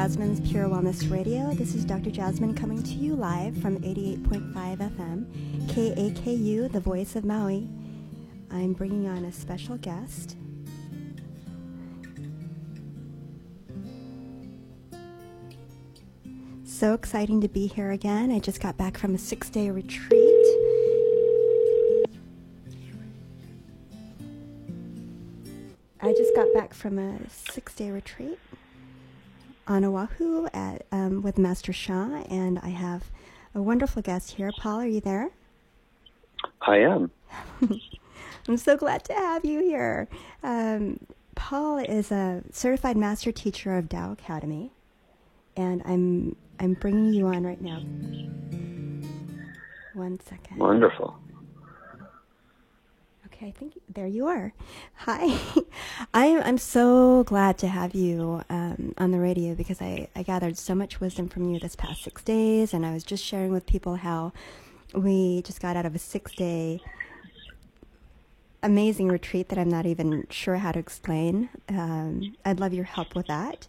Jasmine's Pure Wellness Radio. This is Dr. Jasmine coming to you live from 88.5 FM, KAKU, the voice of Maui. I'm bringing on a special guest. So exciting to be here again. I just got back from a six day retreat. I just got back from a six day retreat on Oahu at, um, with Master Sha, and I have a wonderful guest here. Paul, are you there? I am. I'm so glad to have you here. Um, Paul is a certified master teacher of Tao Academy, and I'm I'm bringing you on right now. One second. Wonderful. Okay, I think there you are. Hi, I'm I'm so glad to have you um, on the radio because I I gathered so much wisdom from you this past six days, and I was just sharing with people how we just got out of a six day amazing retreat that I'm not even sure how to explain. Um, I'd love your help with that.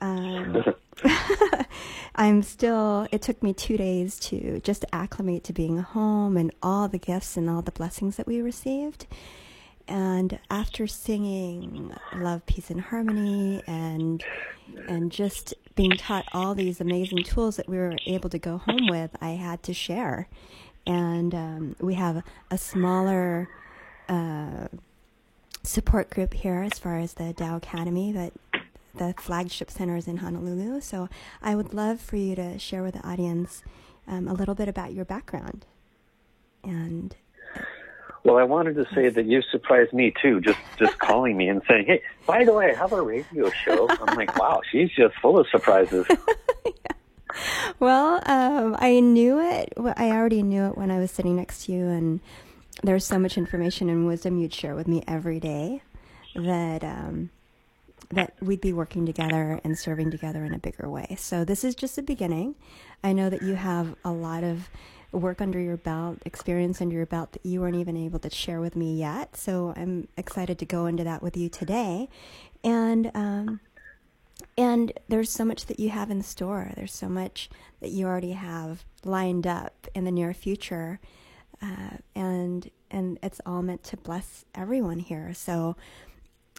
Um, I'm still, it took me two days to just acclimate to being home and all the gifts and all the blessings that we received. And after singing Love, Peace, and Harmony and and just being taught all these amazing tools that we were able to go home with, I had to share. And um, we have a smaller uh, support group here as far as the Tao Academy, but the flagship center is in Honolulu. So I would love for you to share with the audience um, a little bit about your background. And well, I wanted to say that you surprised me too, just just calling me and saying, "Hey, by the way, I have a radio show." I'm like, "Wow, she's just full of surprises." yeah. Well, um, I knew it. I already knew it when I was sitting next to you, and there's so much information and wisdom you'd share with me every day that um, that we'd be working together and serving together in a bigger way. So this is just the beginning. I know that you have a lot of work under your belt, experience under your belt that you weren't even able to share with me yet. So I'm excited to go into that with you today. And um, and there's so much that you have in store. There's so much that you already have lined up in the near future, uh, and and it's all meant to bless everyone here. So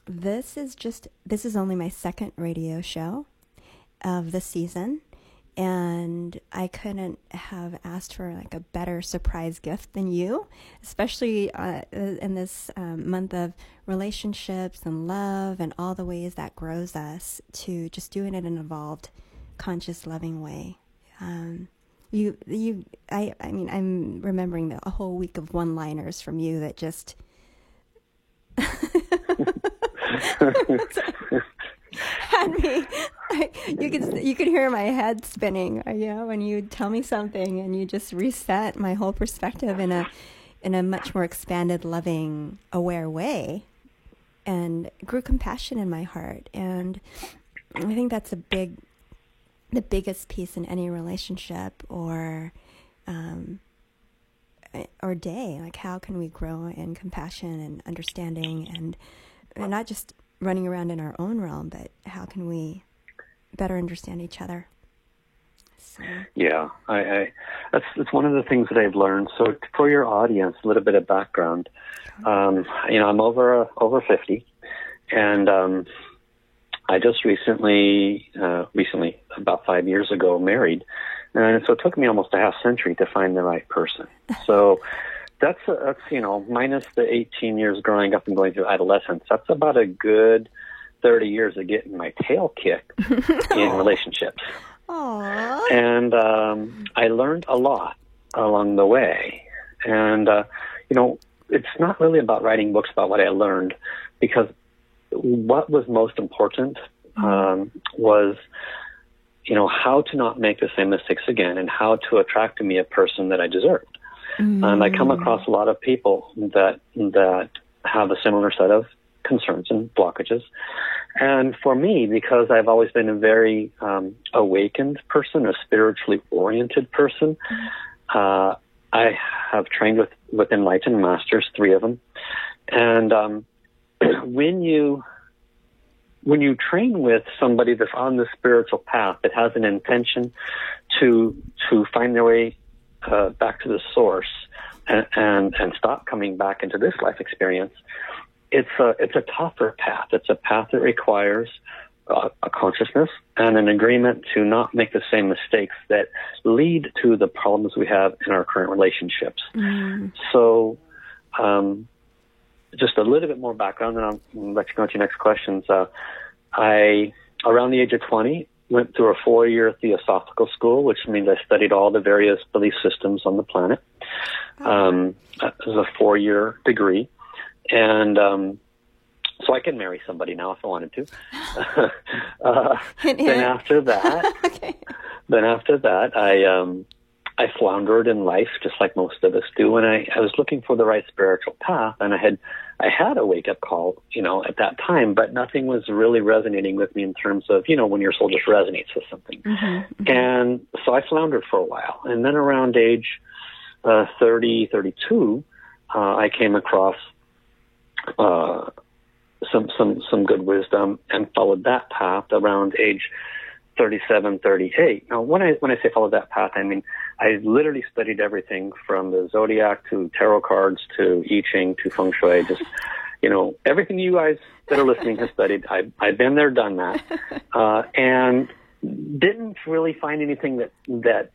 this is just this is only my second radio show of the season and I couldn't have asked for like a better surprise gift than you, especially uh, in this um, month of relationships and love and all the ways that grows us to just doing it in an evolved, conscious, loving way. Um, you, you, I, I mean, I'm remembering the, a whole week of one-liners from you that just. had me. You could you could hear my head spinning. Uh, you when you tell me something and you just reset my whole perspective in a in a much more expanded, loving, aware way, and grew compassion in my heart. And I think that's a big, the biggest piece in any relationship or. Um, or day like how can we grow in compassion and understanding and, and not just running around in our own realm, but how can we better understand each other? So. Yeah, I, I that's that's one of the things that I've learned. So for your audience, a little bit of background. Um, you know, I'm over uh, over fifty, and um, I just recently, uh, recently about five years ago, married, and so it took me almost a half century to find the right person. So that's a, that's you know minus the 18 years growing up and going through adolescence. That's about a good 30 years of getting my tail kicked in relationships. Aww. And um, I learned a lot along the way. And uh, you know, it's not really about writing books about what I learned, because what was most important um, was you know how to not make the same mistakes again and how to attract to me a person that I deserved. Mm. And I come across a lot of people that that have a similar set of concerns and blockages. And for me, because I've always been a very um, awakened person, a spiritually oriented person, uh, I have trained with, with enlightened masters, three of them. And um, when you when you train with somebody that's on the spiritual path that has an intention to to find their way uh, back to the source and, and and stop coming back into this life experience, it's a it's a tougher path. It's a path that requires uh, a consciousness and an agreement to not make the same mistakes that lead to the problems we have in our current relationships. Mm. So. Um, just a little bit more background, and I'll let you go to your next questions. Uh, I, around the age of 20, went through a four-year theosophical school, which means I studied all the various belief systems on the planet. Oh. Um, it was a four-year degree, and um, so I can marry somebody now if I wanted to. uh, then after that, okay. then after that, I um, I floundered in life just like most of us do, and I, I was looking for the right spiritual path, and I had I had a wake up call, you know, at that time, but nothing was really resonating with me in terms of, you know, when your soul just resonates with something. Mm-hmm, mm-hmm. And so I floundered for a while. And then around age uh, 30, 32, uh, I came across uh, some, some, some good wisdom and followed that path around age 37, 38. Now, when I, when I say follow that path, I mean, I literally studied everything from the zodiac to tarot cards to I Ching to feng shui. Just, you know, everything you guys that are listening have studied. I, I've been there, done that, uh, and didn't really find anything that that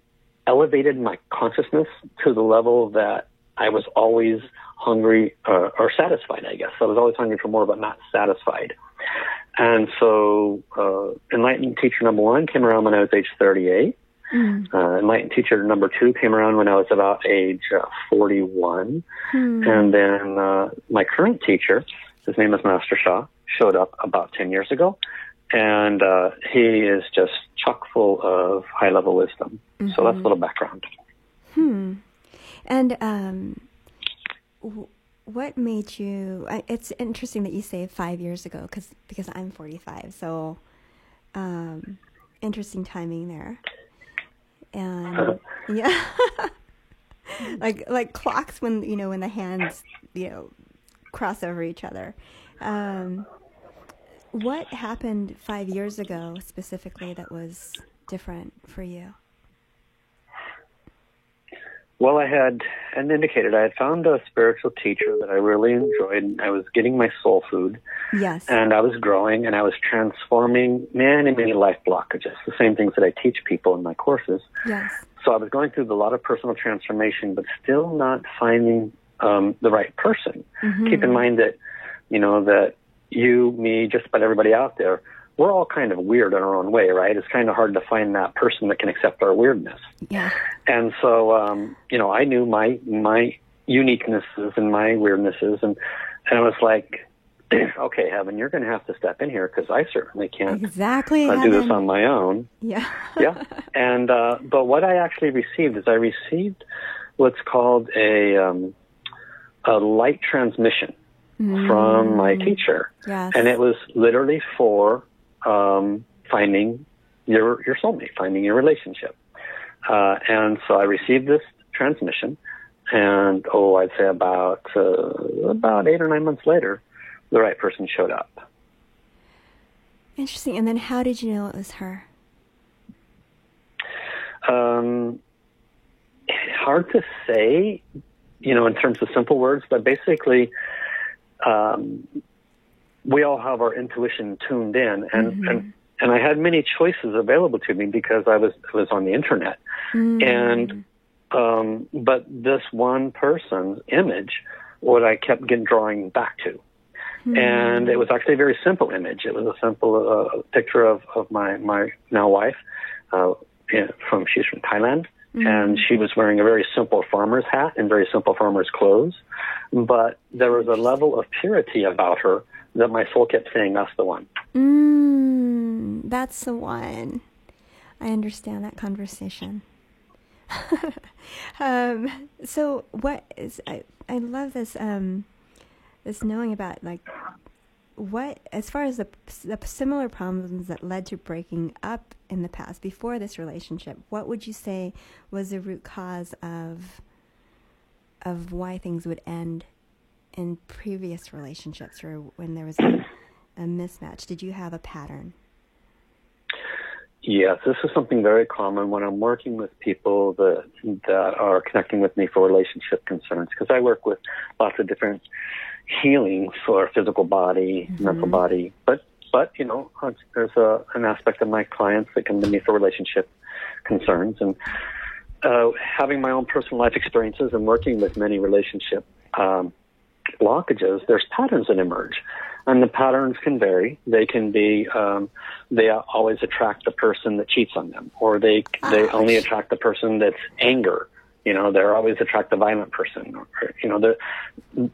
elevated my consciousness to the level that I was always hungry uh, or satisfied. I guess I was always hungry for more, but not satisfied. And so, uh, enlightened teacher number one came around when I was age 38. Mm. Uh, enlightened teacher number two came around when I was about age uh, 41. Mm. And then uh, my current teacher, his name is Master Sha, showed up about 10 years ago. And uh, he is just chock full of high level wisdom. Mm-hmm. So that's a little background. Hmm. And um, what made you? It's interesting that you say five years ago, because because I'm 45. So um, interesting timing there and yeah, like like clocks when you know when the hands you know cross over each other. Um, what happened five years ago specifically that was different for you? Well, I had, and indicated, I had found a spiritual teacher that I really enjoyed. I was getting my soul food. Yes. And I was growing and I was transforming many, many life blockages, the same things that I teach people in my courses. Yes. So I was going through a lot of personal transformation, but still not finding um, the right person. Mm-hmm. Keep in mind that, you know, that you, me, just about everybody out there, we're all kind of weird in our own way, right? It's kind of hard to find that person that can accept our weirdness. Yeah. And so, um, you know, I knew my my uniquenesses and my weirdnesses, and and I was like, okay, heaven, you're going to have to step in here because I certainly can't exactly uh, do this on my own. Yeah. yeah. And uh, but what I actually received is I received what's called a um, a light transmission mm. from my teacher, yes. and it was literally for um, finding your your soulmate, finding your relationship. Uh, and so I received this transmission, and oh, I'd say about uh, about eight or nine months later, the right person showed up. Interesting. And then, how did you know it was her? Um, hard to say, you know, in terms of simple words, but basically, um, we all have our intuition tuned in, and mm-hmm. and and I had many choices available to me because I was I was on the internet, mm-hmm. and um, but this one person's image, what I kept getting drawing back to, mm-hmm. and it was actually a very simple image. It was a simple uh, picture of of my my now wife, uh, from she's from Thailand. Mm-hmm. And she was wearing a very simple farmer's hat and very simple farmer's clothes. But there was a level of purity about her that my soul kept saying, that's the one. Mm, that's the one. I understand that conversation. um, so what is I, I love this um, this knowing about like what as far as the, the similar problems that led to breaking up in the past before this relationship what would you say was the root cause of of why things would end in previous relationships or when there was a a mismatch? Did you have a pattern? Yes, this is something very common when I'm working with people that that are connecting with me for relationship concerns because I work with lots of different healing for physical body, mm-hmm. mental body, but but you know there's a, an aspect of my clients that come to me for relationship concerns and uh, having my own personal life experiences and working with many relationship um, blockages, there's patterns that emerge and the patterns can vary. They can be um, they always attract the person that cheats on them, or they they only attract the person that's anger. You know, they're always attract the violent person. Or, you know, there,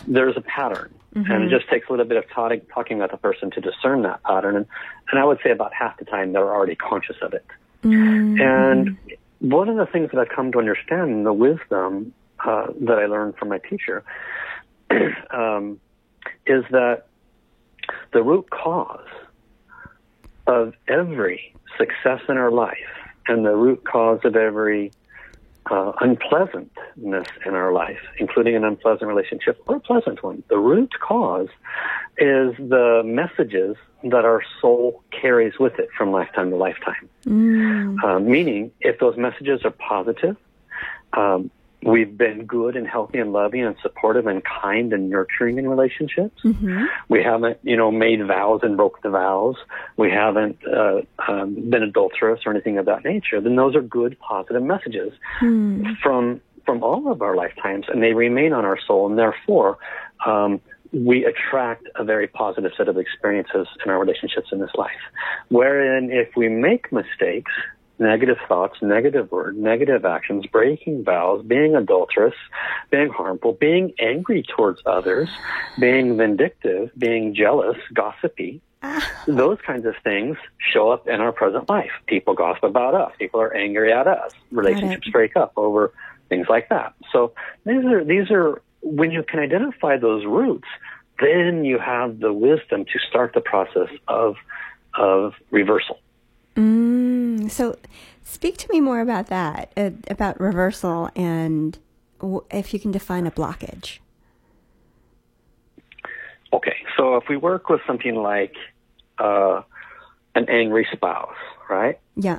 there's a pattern, mm-hmm. and it just takes a little bit of talking talking about the person to discern that pattern. And and I would say about half the time they're already conscious of it. Mm-hmm. And one of the things that I've come to understand the wisdom uh, that I learned from my teacher um, is that the root cause of every success in our life and the root cause of every uh, unpleasantness in our life, including an unpleasant relationship or a pleasant one. The root cause is the messages that our soul carries with it from lifetime to lifetime. Mm. Uh, meaning, if those messages are positive, um, We've been good and healthy and loving and supportive and kind and nurturing in relationships. Mm-hmm. We haven't, you know, made vows and broke the vows. We haven't uh, um, been adulterous or anything of that nature. Then those are good, positive messages mm. from from all of our lifetimes, and they remain on our soul. And therefore, um, we attract a very positive set of experiences in our relationships in this life. Wherein, if we make mistakes, negative thoughts, negative words, negative actions, breaking vows, being adulterous, being harmful, being angry towards others, being vindictive, being jealous, gossipy. Those kinds of things show up in our present life. People gossip about us. People are angry at us. Relationships break up over things like that. So these are these are when you can identify those roots, then you have the wisdom to start the process of of reversal. Mm, so, speak to me more about that, uh, about reversal, and w- if you can define a blockage. Okay, so if we work with something like uh, an angry spouse, right? Yeah.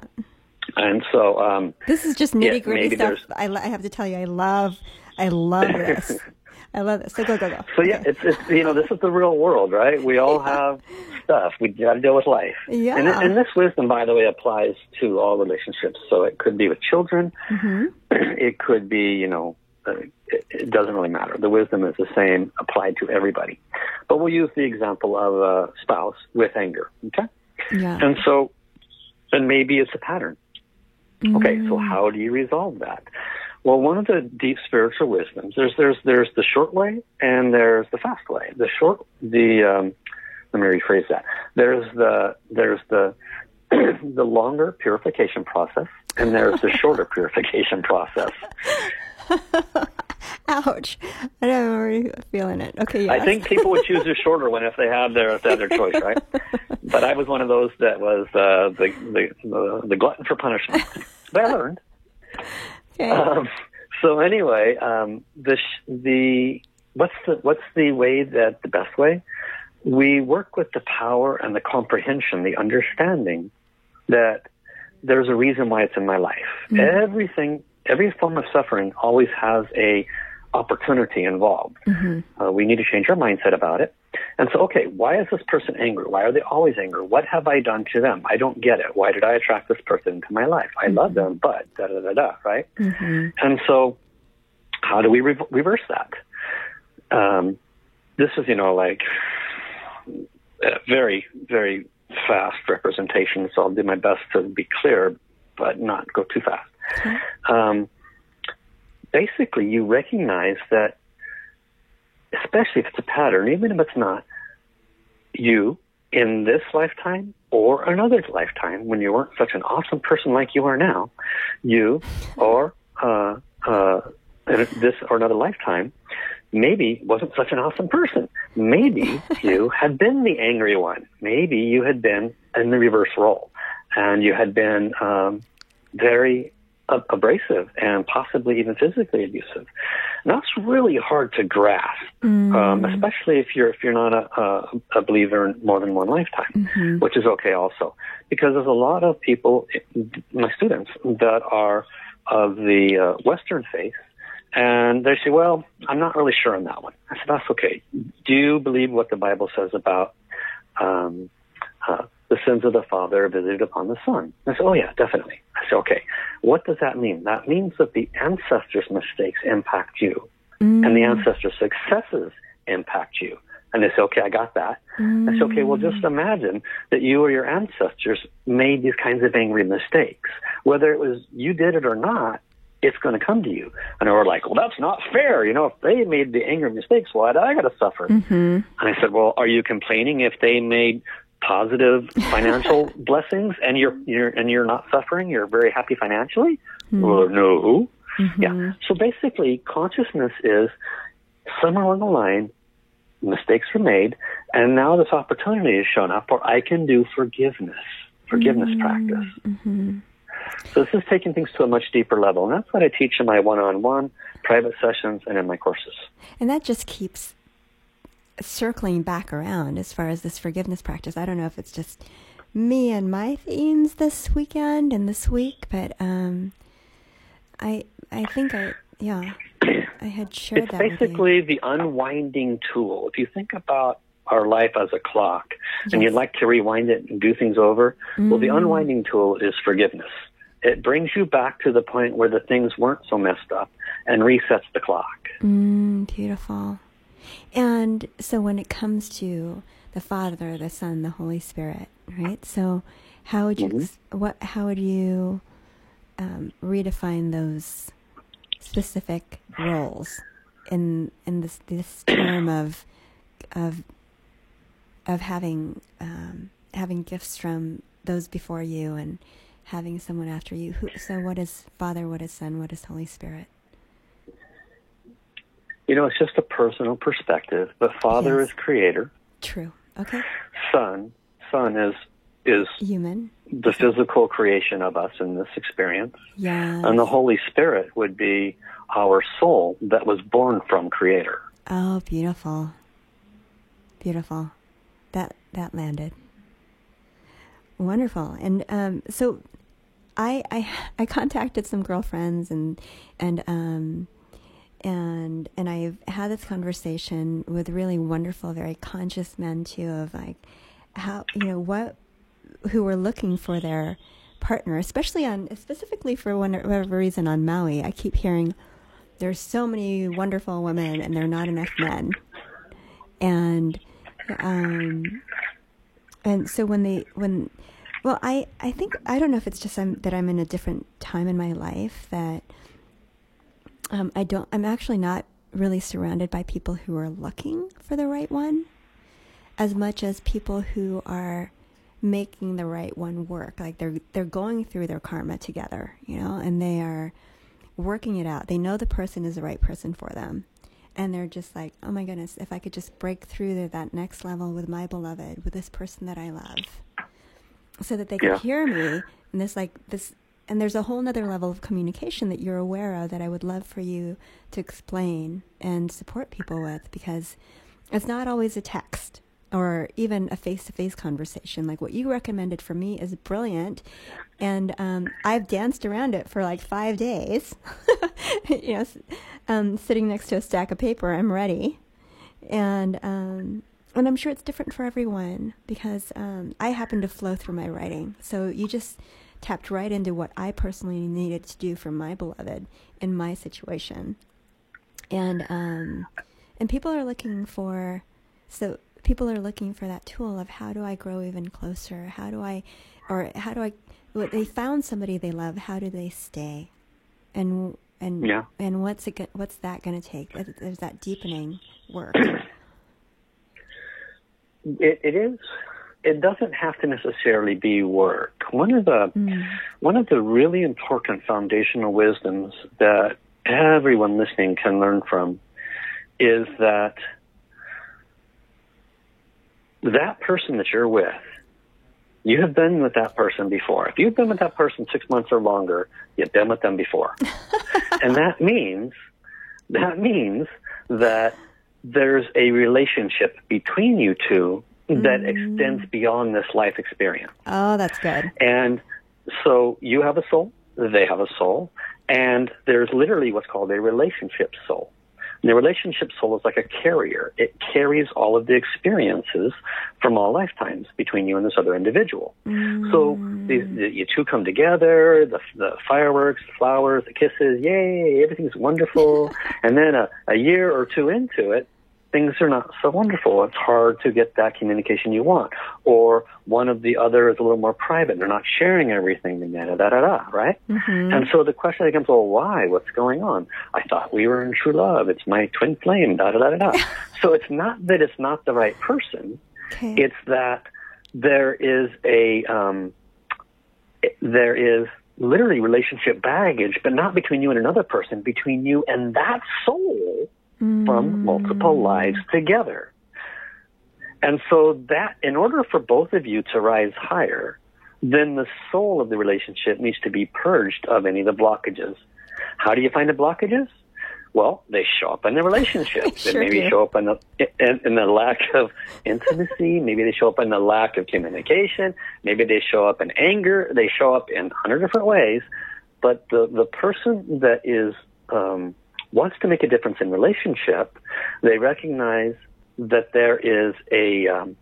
And so um, this is just nitty gritty yeah, stuff. I, I have to tell you, I love, I love this. I love it. So go, go, go. So yeah, it's, it's you know this is the real world, right? We all have stuff. We got to deal with life. Yeah. And, and, this wisdom, by the way, applies to all relationships. So it could be with children. Mm-hmm. It could be, you know, uh, it, it, doesn't really matter. The wisdom is the same applied to everybody. But we'll use the example of a spouse with anger. Okay. Yeah. And so, and maybe it's a pattern. Okay. So mm. how do you resolve that? Well, one of the deep spiritual wisdoms there's there's there's the short way and there's the fast way. The short the um, let me rephrase that. There's the there's the the longer purification process and there's the shorter purification process. Ouch! I don't already feeling it. Okay, yes. I think people would choose the shorter one if they had their if they had their choice, right? but I was one of those that was uh, the, the the the glutton for punishment. But I learned. Okay. Um, so anyway, um, the the what's the what's the way that the best way? We work with the power and the comprehension, the understanding that there's a reason why it's in my life. Mm-hmm. Everything, every form of suffering always has a opportunity involved. Mm-hmm. Uh, we need to change our mindset about it. And so, okay, why is this person angry? Why are they always angry? What have I done to them? I don't get it. Why did I attract this person into my life? I mm-hmm. love them, but da da da da, right? Mm-hmm. And so, how do we re- reverse that? Um, this is, you know, like a very, very fast representation, so I'll do my best to be clear, but not go too fast. Mm-hmm. Um, basically, you recognize that especially if it's a pattern, even if it's not, you in this lifetime or another lifetime when you weren't such an awesome person like you are now, you or uh, uh, this or another lifetime maybe wasn't such an awesome person. Maybe you had been the angry one. Maybe you had been in the reverse role and you had been um, very abrasive and possibly even physically abusive. And that's really hard to grasp, Mm. um, especially if you're if you're not a, a, a believer in more than one lifetime, Mhm. which is okay also, because there's a lot of people, my students, that are of the uh, Western faith. And they say, well, I'm not really sure on that one. I said, that's okay. Do you believe what the Bible says about um, uh, the sins of the father are visited upon the son. I said, oh yeah, definitely. I said, okay, what does that mean? That means that the ancestors' mistakes impact you, Mm. and the ancestors' successes impact you. And they say, okay, I got that. I said, okay, well, just imagine that you or your ancestors made these kinds of angry mistakes. Whether it was you did it or not, it's going to come to you. And they were like, well, that's not fair. You know, if they made the angry mistakes, why do I got to suffer? Mhm. And I said, well, are you complaining if they made positive financial blessings and you're, you're, and you're not suffering? You're very happy financially? Hmm. Well, no. Mm-hmm. Yeah. So basically, consciousness is somewhere along the line, mistakes were made, and now this opportunity has shown up where I can do forgiveness, forgiveness mm-hmm. practice. Mhm. So this is taking things to a much deeper level, and that's what I teach in my one-on-one private sessions and in my courses. And that just keeps circling back around as far as this forgiveness practice. I don't know if it's just me and my themes this weekend and this week, but um, I I think I yeah I had shared It's that you. basically the unwinding tool. If you think about our life as a clock, and you'd like to rewind it and do things over, well, the Mm. unwinding tool is forgiveness. It brings you back to the point where the things weren't so messed up and resets the clock. Mm, beautiful. And so when it comes to the Father, the Son, the Holy Spirit, right? So how would you ex- what how would you um, redefine those specific roles in in this this term of of of having um, having gifts from those before you and having someone after you? Who, so what is Father? What is Son? What is Holy Spirit? You know, it's just a personal perspective, but Father Yes. is creator, True. Okay. Son, Son is is Human. the physical creation of us in this experience. Yeah. And the Holy Spirit would be our soul that was born from Creator. Oh, beautiful. Beautiful. That that landed. Wonderful. And um, so I, I I contacted some girlfriends and and um and and I've had this conversation with really wonderful, very conscious men too of like how you know what who were looking for their partner, especially on specifically for whatever reason on Maui. I keep hearing there's so many wonderful women and there are not enough men, and um, and so when they when well I I think I don't know if it's just I'm, that I'm in a different time in my life that um, I don't I'm actually not really surrounded by people who are looking for the right one as much as people who are making the right one work. Like they're they're going through their karma together you know and they are working it out. They know the person is the right person for them. And they're just like oh my goodness if i could just break through to that next level with my beloved with this person that i love so that they can Yeah. hear me and this like this and there's a whole nother level of communication that you're aware of that i would love for you to explain and support people with because it's not always a text or even a face-to-face conversation. Like what you recommended for me is brilliant. And um, i've danced around it for like five days. You know um, sitting next to a stack of paper i'm ready. And um, and i'm sure it's different for everyone because um, i happen to flow through my writing. So you just tapped right into what i personally needed to do for my beloved in my situation and um, and people are looking for so people are looking for that tool of how do I grow even closer? How do I, or how do I? Well, they found somebody they love. How do they stay? And and Yeah. and what's it? What's that going to take? There's that deepening work. It, it is. It doesn't have to necessarily be work. One of the Mm. one of the really important foundational wisdoms that everyone listening can learn from is that that person that you're with, You have been with that person before. If you've been with that person six months or longer, you've been with them before. and that means, that means that there's a relationship between you two that mm. extends beyond this life experience. Oh, that's good. And so you have a soul, they have a soul, and there's literally what's called a relationship soul. And the relationship soul is like a carrier. It carries all of the experiences from all lifetimes between you and this other individual. Mm. So the, the, you two come together, the, the fireworks, the flowers, the kisses, yay, everything's wonderful. and then a, a year or two into it, things are not so wonderful. It's hard to get that communication you want. Or one of the other is a little more private. They're not sharing everything, da da da da, da right? Mm-hmm. And so the question becomes, well, why? What's going on? I thought we were in true love. It's my twin flame, da da da da da. so it's not that it's not the right person. Okay. It's that there is a, um, there is literally relationship baggage, but not between you and another person, between you and that soul mm. from multiple lives together. And so that, in order for both of you to rise higher, then the soul of the relationship needs to be purged of any of the blockages. How do you find the blockages? Well, they show up in the relationship. sure they maybe do. show up in the in, in the lack of intimacy. maybe they show up in the lack of communication. Maybe they show up in anger. They show up in a hundred different ways. But the the person that is um, wants to make a difference in relationship, they recognize that there is a um,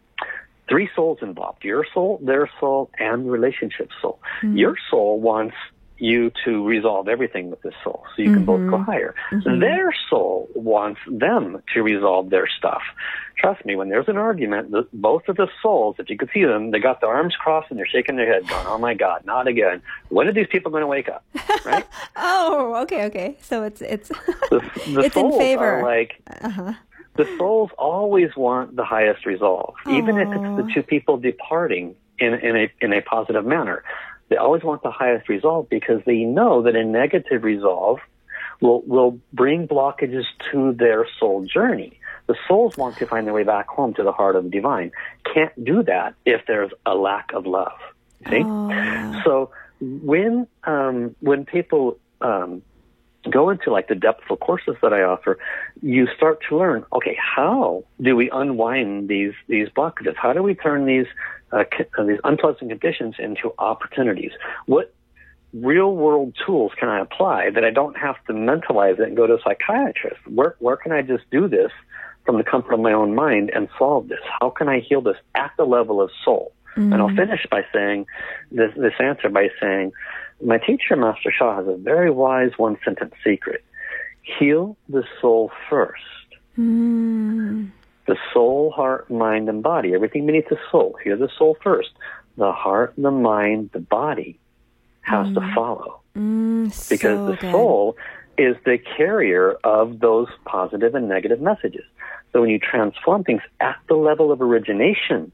three souls involved: your soul, their soul, and relationship soul. Mm-hmm. Your soul wants you to resolve everything with this soul so you can mm-hmm. both go mm-hmm. higher. Mm-hmm. Their soul wants them to resolve their stuff. Trust me, when there's an argument, the, both of the souls, if you could see them, they got their arms crossed and they're shaking their head going, oh my God, not again. When are these people going to wake up? Right? oh, okay, okay. So it's, it's, the, the it's in favor. like, uh-huh. the souls always want the highest resolve, Aww. even if it's the two people departing in, in a, in a positive manner. They always want the highest resolve because they know that a negative resolve will, will bring blockages to their soul journey. The souls want to find their way back home to the heart of the divine. Can't do that if there's a lack of love. See? Oh. So when, um, when people, um, go into like the depthful courses that I offer, you start to learn, okay, how do we unwind these, these blockages? How do we turn these uh, uh, these unpleasant conditions into opportunities. What real world tools can I apply that I don't have to mentalize it and go to a psychiatrist? Where, where can I just do this from the comfort of my own mind and solve this? How can I heal this at the level of soul? Mm-hmm. And I'll mm. finish by saying this, this answer by saying, my teacher, Master Sha, has a very wise one sentence secret. Heal the soul first. Mm the soul, heart, mind, and body. Everything beneath the soul. Heal the soul first. The heart, the mind, the body has mm. to follow. Mm, because so the good. soul is the carrier of those positive and negative messages. So when you transform things at the level of origination,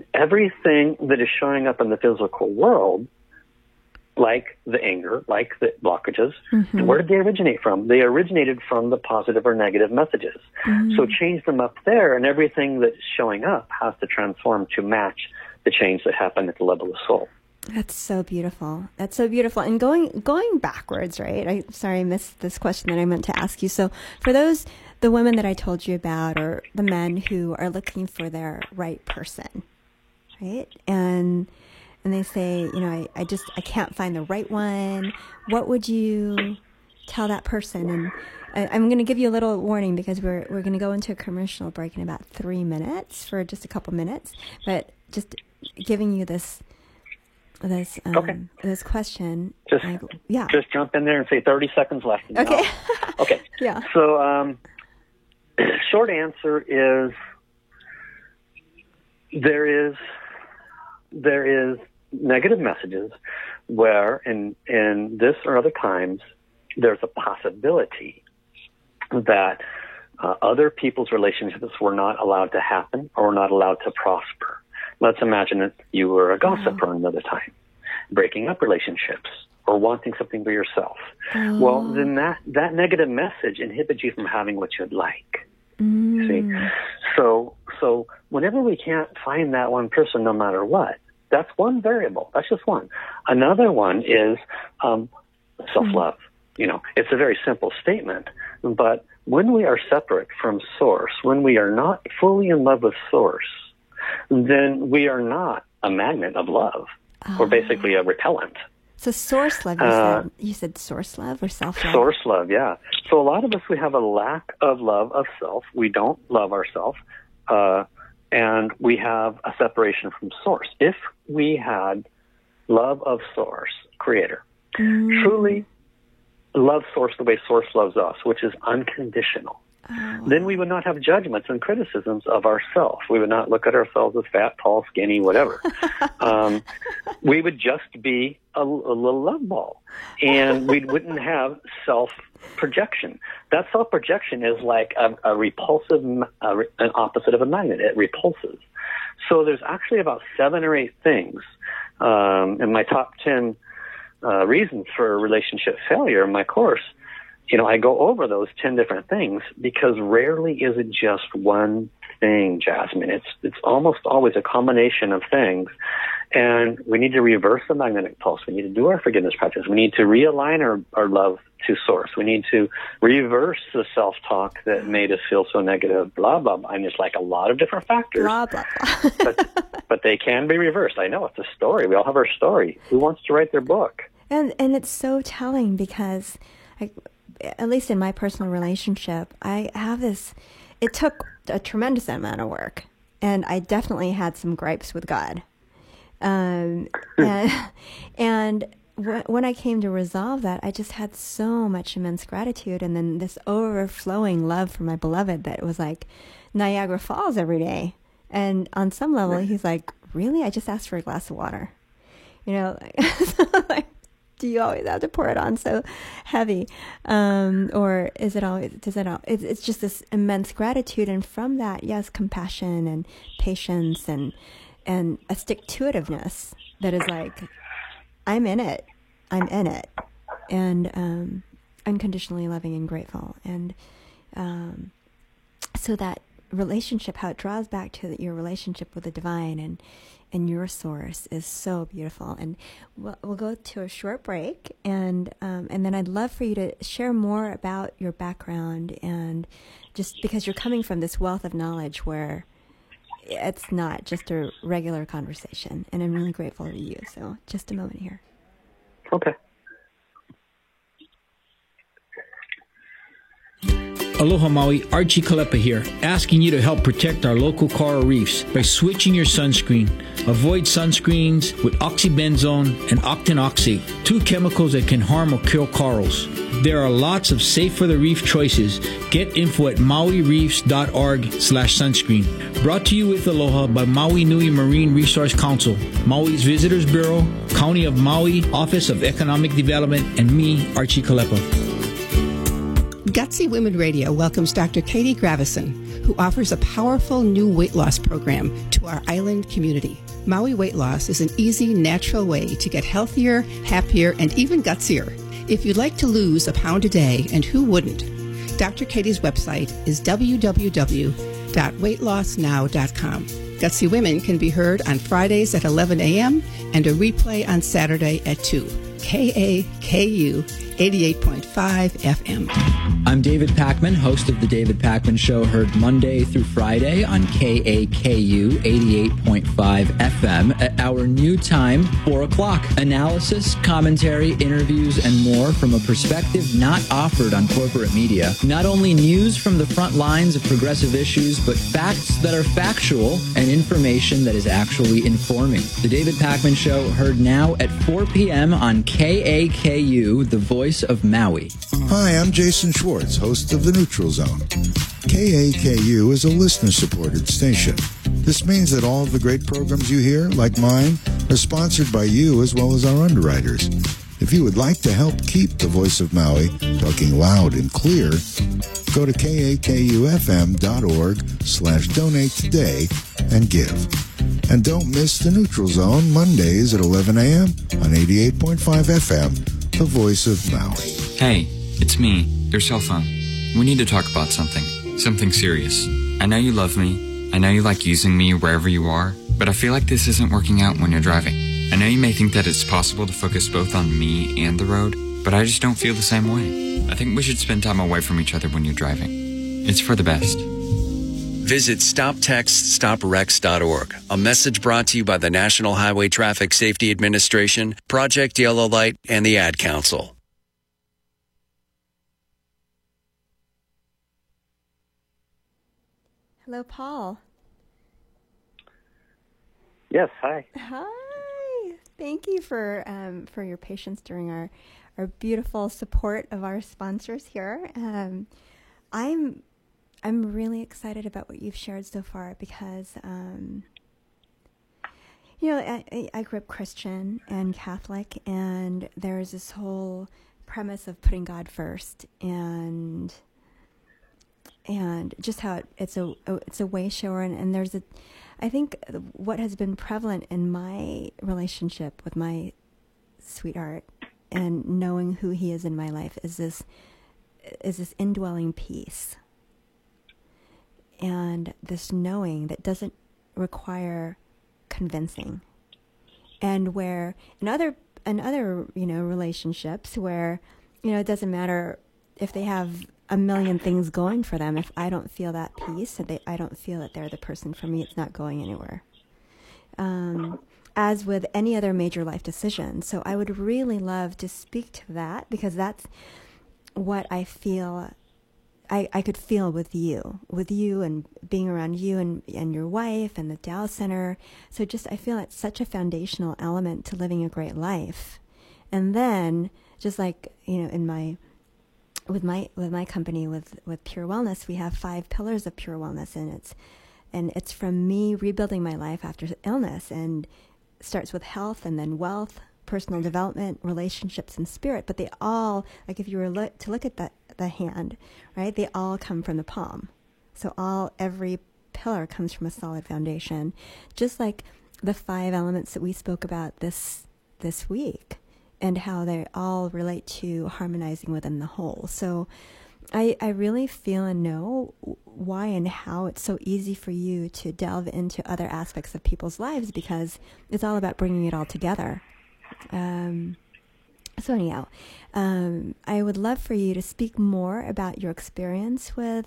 then everything that is showing up in the physical world like the anger, like the blockages. Mm-hmm. Where did they originate from? They originated from the positive or negative messages. Mm-hmm. So change them up there, and everything that's showing up has to transform to match the change that happened at the level of soul. That's so beautiful. That's so beautiful. And going going backwards, right? I sorry I missed this question that I meant to ask you. So for those the women that I told you about or the men who are looking for their right person, right? And and they say, you know, I, I just I can't find the right one. What would you tell that person? And I, am going to give you a little warning because we're we're going to go into a commercial break in about three minutes for just a couple minutes. But just giving you this this um, okay. this question. Just I, yeah. Just jump in there and say 30 seconds left. Okay. okay. yeah. So um, short answer is there is there is negative messages where in, in this or other times, there's a possibility that uh, other people's relationships were not allowed to happen or were not allowed to prosper. Let's imagine that you were a gossiper wow. another time, breaking up relationships or wanting something for yourself. Oh. Well, then that, that negative message inhibits you from having what you'd like. Mm. See? So, so whenever we can't find that one person, no matter what, That's one variable. That's just one. Another one is um, self-love. Mm-hmm. You know, it's a very simple statement, but when we are separate from Source, when we are not fully in love with Source, then we are not a magnet of love. Oh. We're basically a repellent. So source love, you, uh, said, you said source love or self love? Source love, yeah. So a lot of us, we have a lack of love of self. We don't love ourselves. Uh, and we have a separation from source. If we had love of source, creator, mm. truly love source the way source loves us, which is unconditional, oh. then we would not have judgments and criticisms of ourselves. We would not look at ourselves as fat, tall, skinny, whatever. um, we would just be a, a little love ball, and we wouldn't have self projection. That self projection is like a, a repulsive, a, an opposite of a magnet. It repulses. So there's actually about seven or eight things um, in my top ten uh, reasons for relationship failure in my course. You know, I go over those ten different things because rarely is it just one thing, Jasmine. It's it's almost always a combination of things. And we need to reverse the magnetic pulse. We need to do our forgiveness practice. We need to realign our, our love to source. We need to reverse the self talk that made us feel so negative, blah, blah, blah. And it's like a lot of different factors. Blah, blah, blah. but, but they can be reversed. I know it's a story. We all have our story. Who wants to write their book? And, and it's so telling because, I, at least in my personal relationship, I have this, it took a tremendous amount of work. And I definitely had some gripes with God. Um, and, and when I came to resolve that, I just had so much immense gratitude and then this overflowing love for my beloved that was like Niagara Falls every day. And on some level, he's like, Really? I just asked for a glass of water. You know, like, do you always have to pour it on so heavy? Um, or is it always, does it, all, it's, it's just this immense gratitude. And from that, yes, compassion and patience and, and a stick to itiveness that is like, I'm in it. I'm in it. And um, unconditionally loving and grateful. And um, so that relationship, how it draws back to your relationship with the divine and and your source is so beautiful. And we'll, we'll go to a short break, and um, and then I'd love for you to share more about your background and just because you're coming from this wealth of knowledge where it's not just a regular conversation. And I'm really grateful to you. So just a moment here. Okay. Aloha Maui, Archie Kalepa here, asking you to help protect our local coral reefs by switching your sunscreen. Avoid sunscreens with oxybenzone and octinoxate, two chemicals that can harm or kill corals. There are lots of safe for the reef choices. Get info at mauireefs.org slash sunscreen. Brought to you with Aloha by Maui Nui Marine Resource Council, Maui's Visitors Bureau, County of Maui, Office of Economic Development, and me, Archie Kalepa. Gutsy Women Radio welcomes Dr. Katie Gravison, who offers a powerful new weight loss program to our island community. Maui Weight Loss is an easy, natural way to get healthier, happier, and even gutsier. If you'd like to lose a pound a day, and who wouldn't? Dr. Katie's website is www.weightlossnow.com. Gutsy Women can be heard on Fridays at 11 a.m. and a replay on Saturday at 2. KAKU 88.5 FM. I'm David Pakman, host of The David Pakman Show, heard Monday through Friday on KAKU 88.5 FM at our new time, 4 o'clock. Analysis, commentary, interviews, and more from a perspective not offered on corporate media. Not only news from the front lines of progressive issues, but facts that are factual and information that is actually informing. The David Pakman Show, heard now at 4 p.m. on KAKU, the voice voice of Maui. Hi, I'm Jason Schwartz, host of The Neutral Zone. KAKU is a listener supported station. This means that all of the great programs you hear, like mine, are sponsored by you as well as our underwriters. If you would like to help keep the voice of Maui talking loud and clear, go to kakufm.org slash donate today and give. And don't miss the Neutral Zone Mondays at 11 a.m. on 88.5 FM the voice of Maui. Hey, it's me, your cell phone. We need to talk about something. Something serious. I know you love me. I know you like using me wherever you are. but I feel like this isn't working out when you're driving. I know you may think that it's possible to focus both on me and the road, but I just don't feel the same way. I think we should spend time away from each other when you're driving. It's for the best. Visit StopTextStopWrecks.org. A message brought to you by the National Highway Traffic Safety Administration, Project Yellow Light, and the Ad Council. Hello, Paul. Yes, hi. Hi. Thank you for um, for your patience during our our beautiful support of our sponsors here. Um, I'm I'm really excited about what you've shared so far because um, you know I, I grew up Christian and Catholic, and there's this whole premise of putting God first and and just how it, it's a it's a way shower. And, and there's a I think what has been prevalent in my relationship with my sweetheart and knowing who he is in my life is this is this indwelling peace and this knowing that doesn't require convincing. And where in other in other you know relationships where you know it doesn't matter if they have a million things going for them if i don't feel that peace and they, i don't feel that they're the person for me it's not going anywhere. Um, as with any other major life decision. So i would really love to speak to that because that's what i feel I, I could feel with you, with you and being around you and, and your wife and the Tao Center. So just I feel it's such a foundational element to living a great life. And then just like, you know, in my with my with my company with with pure wellness we have five pillars of pure wellness and it's and it's from me rebuilding my life after illness and starts with health and then wealth personal development relationships and spirit but they all like if you were lo- to look at that the hand right they all come from the palm so all every pillar comes from a solid foundation just like the five elements that we spoke about this this week and how they all relate to harmonizing within the whole. So I, I really feel and know why and how it's so easy for you to delve into other aspects of people's lives because it's all about bringing it all together. Um, so, anyhow, um, I would love for you to speak more about your experience with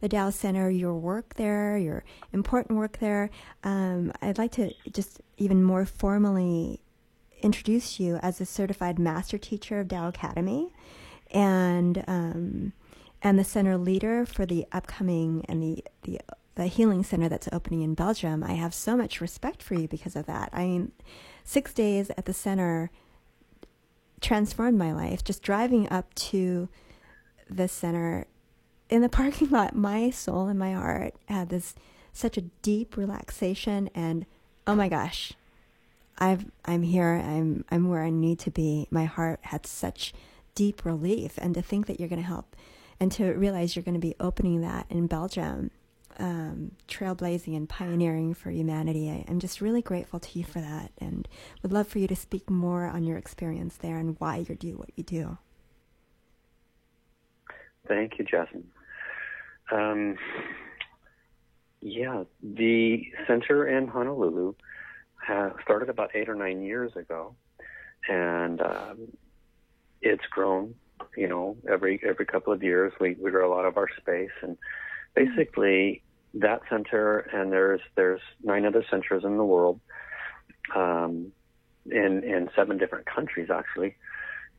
the Tao Center, your work there, your important work there. Um, I'd like to just even more formally introduce you as a certified master teacher of Tao Academy, and um, and the center leader for the upcoming and the the the healing center that's opening in Belgium. I have so much respect for you because of that. I mean, six days at the center transformed my life. Just driving up to the center in the parking lot, my soul and my heart had this such a deep relaxation and oh my gosh, I've I'm here. I'm I'm where I need to be. My heart had such deep relief, and to think that you're going to help, and to realize you're going to be opening that in Belgium, um, trailblazing and pioneering for humanity. I, I'm just really grateful to you for that, and would love for you to speak more on your experience there and why you do what you do. Thank you, Jasmine. Um, yeah, the center in Honolulu started about eight or nine years ago, and um, it's grown. You know, every every couple of years we we grow a lot of our space, and basically that center and there's there's nine other centers in the world, um, in in seven different countries actually,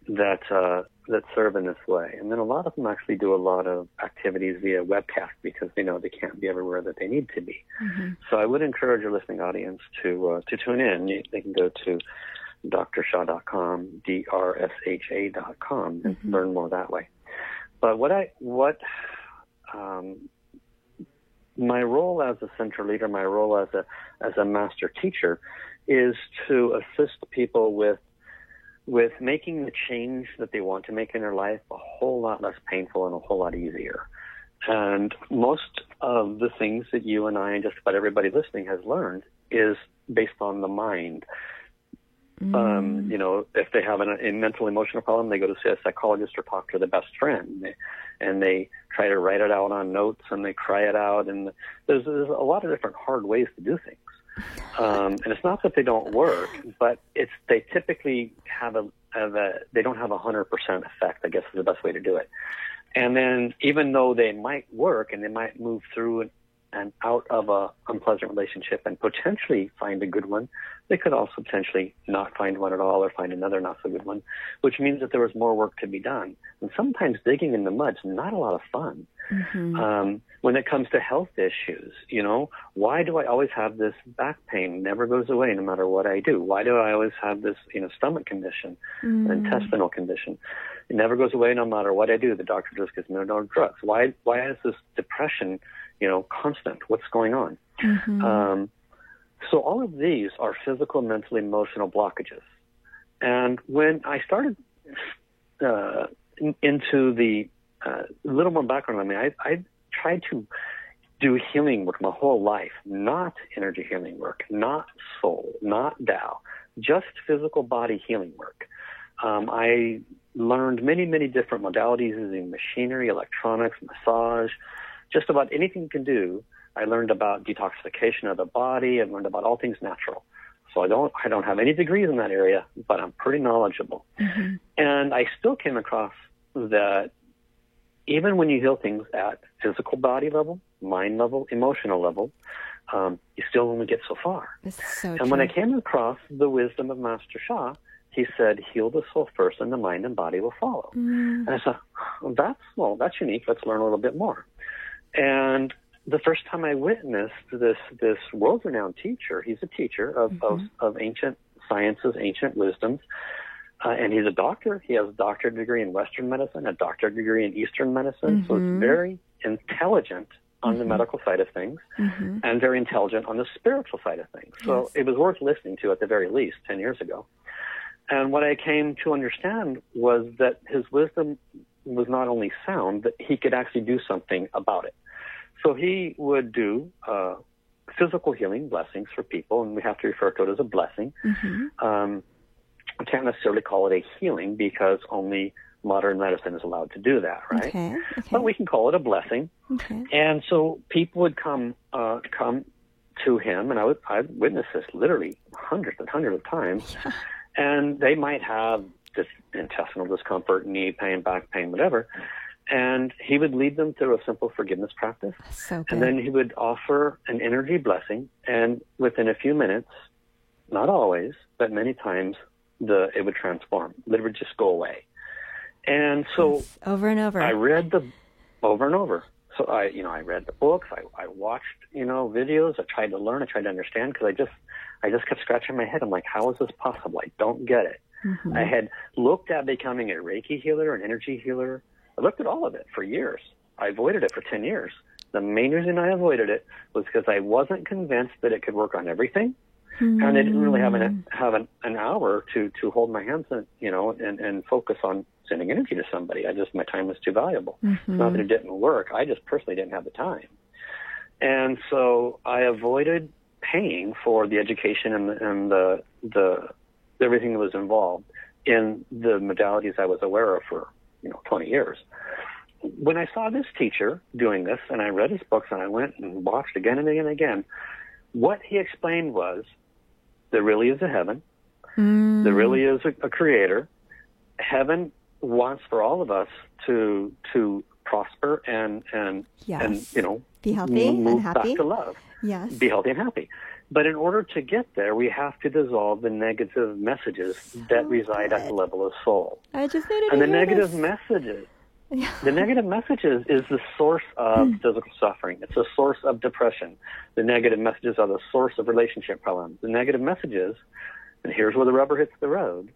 that uh, that serve in this way. And then a lot of them actually do a lot of activities via webcast because they know they can't be everywhere that they need to be. Mm-hmm. So I would encourage your listening audience to uh, to tune in. They can go to drsha.com, d-r-s-h-a.com, and mm-hmm. learn more that way. But what I what um, my role as a center leader, my role as a as a master teacher, is to assist people with with making the change that they want to make in their life a whole lot less painful and a whole lot easier. And most of the things that you and I and just about everybody listening has learned is based on the mind. Mm. Um, you know, if they have an, a mental emotional problem, they go to see a psychologist or talk to their best friend, they, and they try to write it out on notes and they cry it out. And there's, there's a lot of different hard ways to do things. Um, and it's not that they don't work, but it's they typically have a, have a they don't have a hundred percent effect. I guess is the best way to do it. And then even though they might work and they might move through and out of a unpleasant relationship and potentially find a good one, they could also potentially not find one at all or find another not so good one, which means that there was more work to be done. And sometimes digging in the mud's not a lot of fun. Mm-hmm. Um, when it comes to health issues, you know, why do I always have this back pain? Never goes away no matter what I do. Why do I always have this, you know, stomach condition, mm. intestinal condition? It never goes away no matter what I do. The doctor just gives me no drugs. Why, why is this depression, you know, constant? What's going on? Mm-hmm. Um, so all of these are physical, mental, emotional blockages. And when I started uh, in, into the uh, little more background on me, I, I tried to do healing work my whole life, not energy healing work, not soul, not Tao, just physical body healing work. Um, I learned many, many different modalities using machinery, electronics, massage, just about anything you can do. I learned about detoxification of the body. I learned about all things natural. So I don't, I don't have any degrees in that area, but I'm pretty knowledgeable. Mm-hmm. And I still came across that even when you heal things at physical body level, mind level, emotional level, um, you still only get so far. So and true. when I came across the wisdom of Master Sha, he said, "Heal the soul first, and the mind and body will follow." Mm. And I said, "That's well, that's unique. Let's learn a little bit more." And the first time I witnessed this this world-renowned teacher, he's a teacher of mm-hmm. of, of ancient sciences, ancient wisdoms, uh, and he's a doctor. He has a doctorate degree in Western medicine, a doctorate degree in Eastern medicine. Mm-hmm. So it's mm-hmm. very intelligent on mm-hmm. the medical side of things mm-hmm. and very intelligent on the spiritual side of things. So yes. it was worth listening to at the very least 10 years ago. And what I came to understand was that his wisdom was not only sound, but he could actually do something about it. So he would do uh, physical healing blessings for people, and we have to refer to it as a blessing. Mm-hmm. Um, we can't necessarily call it a healing because only modern medicine is allowed to do that, right? Okay, okay. But we can call it a blessing. Okay. And so people would come uh, come to him, and I would I witnessed this literally hundreds and hundreds of times, yeah. and they might have this intestinal discomfort, knee pain, back pain, whatever. And he would lead them through a simple forgiveness practice. So and then he would offer an energy blessing. And within a few minutes, not always, but many times, the it would transform. It would just go away. And so over and over. I read the over and over. So I, you know, I read the books. I, I watched, you know, videos. I tried to learn. I tried to understand because I just, I just kept scratching my head. I'm like, how is this possible? I don't get it. Mm-hmm. I had looked at becoming a Reiki healer, an energy healer. I looked at all of it for years. I avoided it for 10 years. The main reason I avoided it was because I wasn't convinced that it could work on everything. Mm-hmm. And I didn't really have an have an, an hour to to hold my hands and you know and and focus on sending energy to somebody. I just my time was too valuable. Mm-hmm. Not that it didn't work. I just personally didn't have the time. And so I avoided paying for the education and the, and the the everything that was involved in the modalities I was aware of for you know 20 years. When I saw this teacher doing this, and I read his books, and I went and watched again and again and again, what he explained was there really is a heaven. Mm. There really is a, a creator. Heaven wants for all of us to to prosper and and yes. and you know be healthy move and happy. back to love. Yes. Be healthy and happy. But in order to get there, we have to dissolve the negative messages that oh, reside good. at the level of soul. I just needed and to the negative this. messages the negative messages is the source of mm. physical suffering. It's a source of depression. The negative messages are the source of relationship problems. The negative messages, and here's where the rubber hits the road,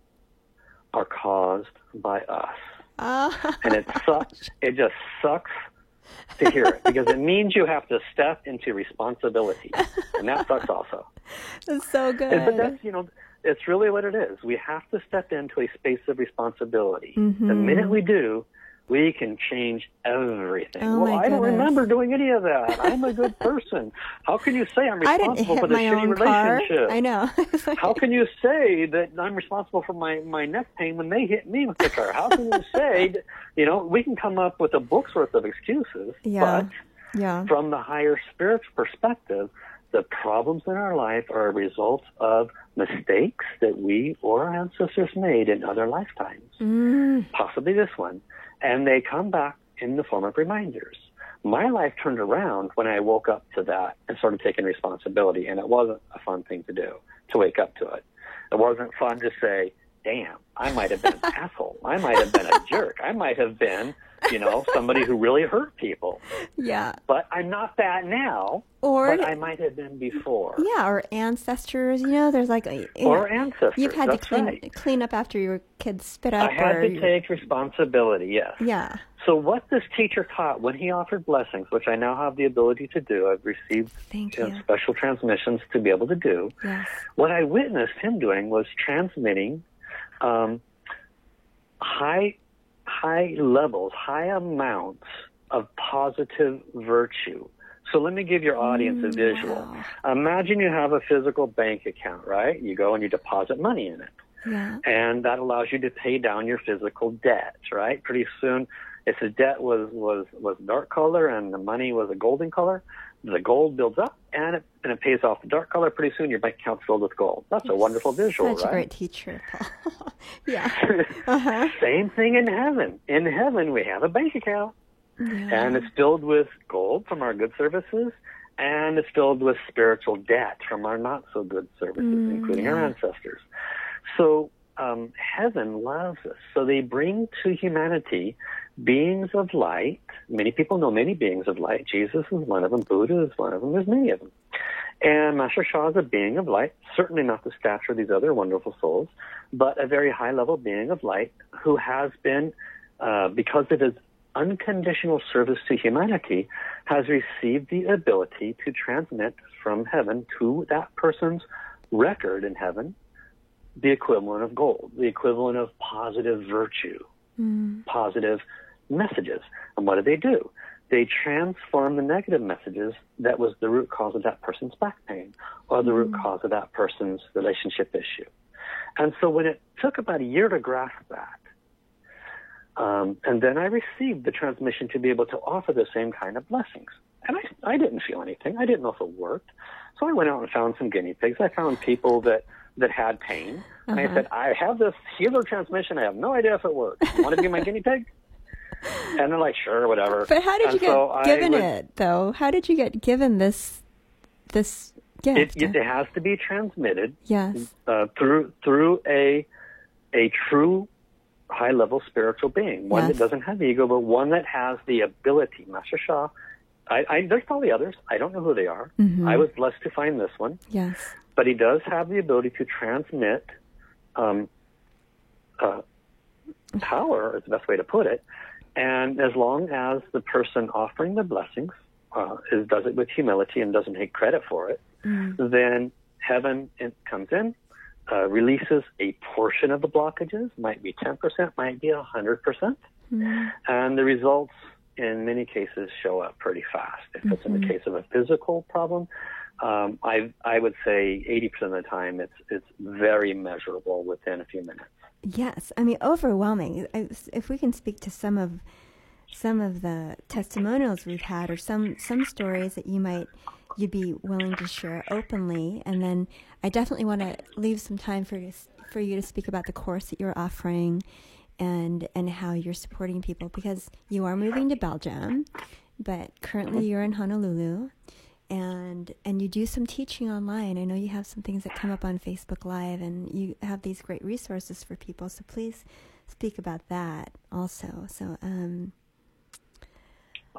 are caused by us. Uh. And it sucks. It just sucks to hear it because it means you have to step into responsibility, and that sucks also. That's so good. But that's you know it's really what it is. We have to step into a space of responsibility. Mm-hmm. The minute we do, we can change everything. Oh well, I don't remember doing any of that. I'm a good person. How can you say I'm responsible for the shitty relationship? Car. I know. How can you say that I'm responsible for my, my neck pain when they hit me with the car? How can you say, that, you know, we can come up with a book's worth of excuses, yeah. but yeah. from the higher spiritual perspective, the problems in our life are a result of mistakes that we or our ancestors made in other lifetimes, Mm. possibly this one, and they come back in the form of reminders. My life turned around when I woke up to that and started taking responsibility, and it wasn't a fun thing to do to wake up to it. It wasn't fun to say, damn, I might have been an asshole. I might have been a jerk. I might have been, you know, somebody who really hurt people. Yeah. But I'm not that now. Or but I might have been before. yeah, or ancestors. You know, there's like know, Or ancestors. You've had to clean right. clean up after your kids spit up. I had or to take responsibility, yes. Yeah. So what this teacher taught when he offered blessings, which I now have the ability to do, I've received Thank you know, special transmissions to be able to do. Yes. What I witnessed him doing was transmitting um, high, high levels, high amounts of positive virtue. So let me give your audience a mm, visual. wow. Imagine you have a physical bank account, right? You go and you deposit money in it Yeah. and that allows you to pay down your physical debt, right? Pretty soon, if the debt was was was dark color and the money was a golden color, the gold builds up and it and it pays off the dark color. Pretty soon, your bank account's filled with gold. That's a wonderful visual, Such a great teacher, Paul. yeah. Uh-huh. Same thing in heaven. In heaven, we have a bank account, Yeah. and it's filled with gold from our good services, and it's filled with spiritual debt from our not so good services, Mm, including our ancestors. So um, heaven loves us. So they bring to humanity beings of light. Many people know many beings of light. Jesus is one of them. Buddha is one of them. There's many of them. And Master Sha is a being of light, certainly not the stature of these other wonderful souls, but a very high level being of light who has been, uh, because of his unconditional service to humanity, has received the ability to transmit from heaven to that person's record in heaven the equivalent of gold, the equivalent of positive virtue, hmm. positive messages. And what do they do? They transform the negative messages that was the root cause of that person's back pain or the root hmm. cause of that person's relationship issue. And so when it took about a year to grasp that, um, and then I received the transmission to be able to offer the same kind of blessings. And I, I didn't feel anything. I didn't know if it worked. So I went out and found some guinea pigs. I found people that, that had pain. And I said, I have this healer transmission. I have no idea if it works. You want to be my guinea pig? And they're like, sure, whatever. But how did And you get so given would- it though? How did you get given this this gift? it, it has to be transmitted yes. uh, through through a a true high level spiritual being, one Yes. that doesn't have ego, but one that has the ability. Master Sha, I, I, there's probably others. I don't know who they are. Mm-hmm. I was blessed to find this one, Yes. but he does have the ability to transmit um, uh, power. Is the best way to put it. And as long as the person offering the blessings uh, is, does it with humility and doesn't take credit for it, then heaven comes in, uh, releases a portion of the blockages, might be 10%, might be 100%, and the results in many cases show up pretty fast. If it's in the case of a physical problem, um, I, I would say 80% of the time it's, it's very measurable within a few minutes. Yes, I mean overwhelming. If we can speak to some of some of the testimonials we've had, or some some stories that you might you'd be willing to share openly, and then I definitely want to leave some time for you to, for you to speak about the course that you're offering, and and how you're supporting people because you are moving to Belgium, but currently you're in Honolulu. And and you do some teaching online. I know you have some things that come up on Facebook Live, and you have these great resources for people. So please speak about that also. So um,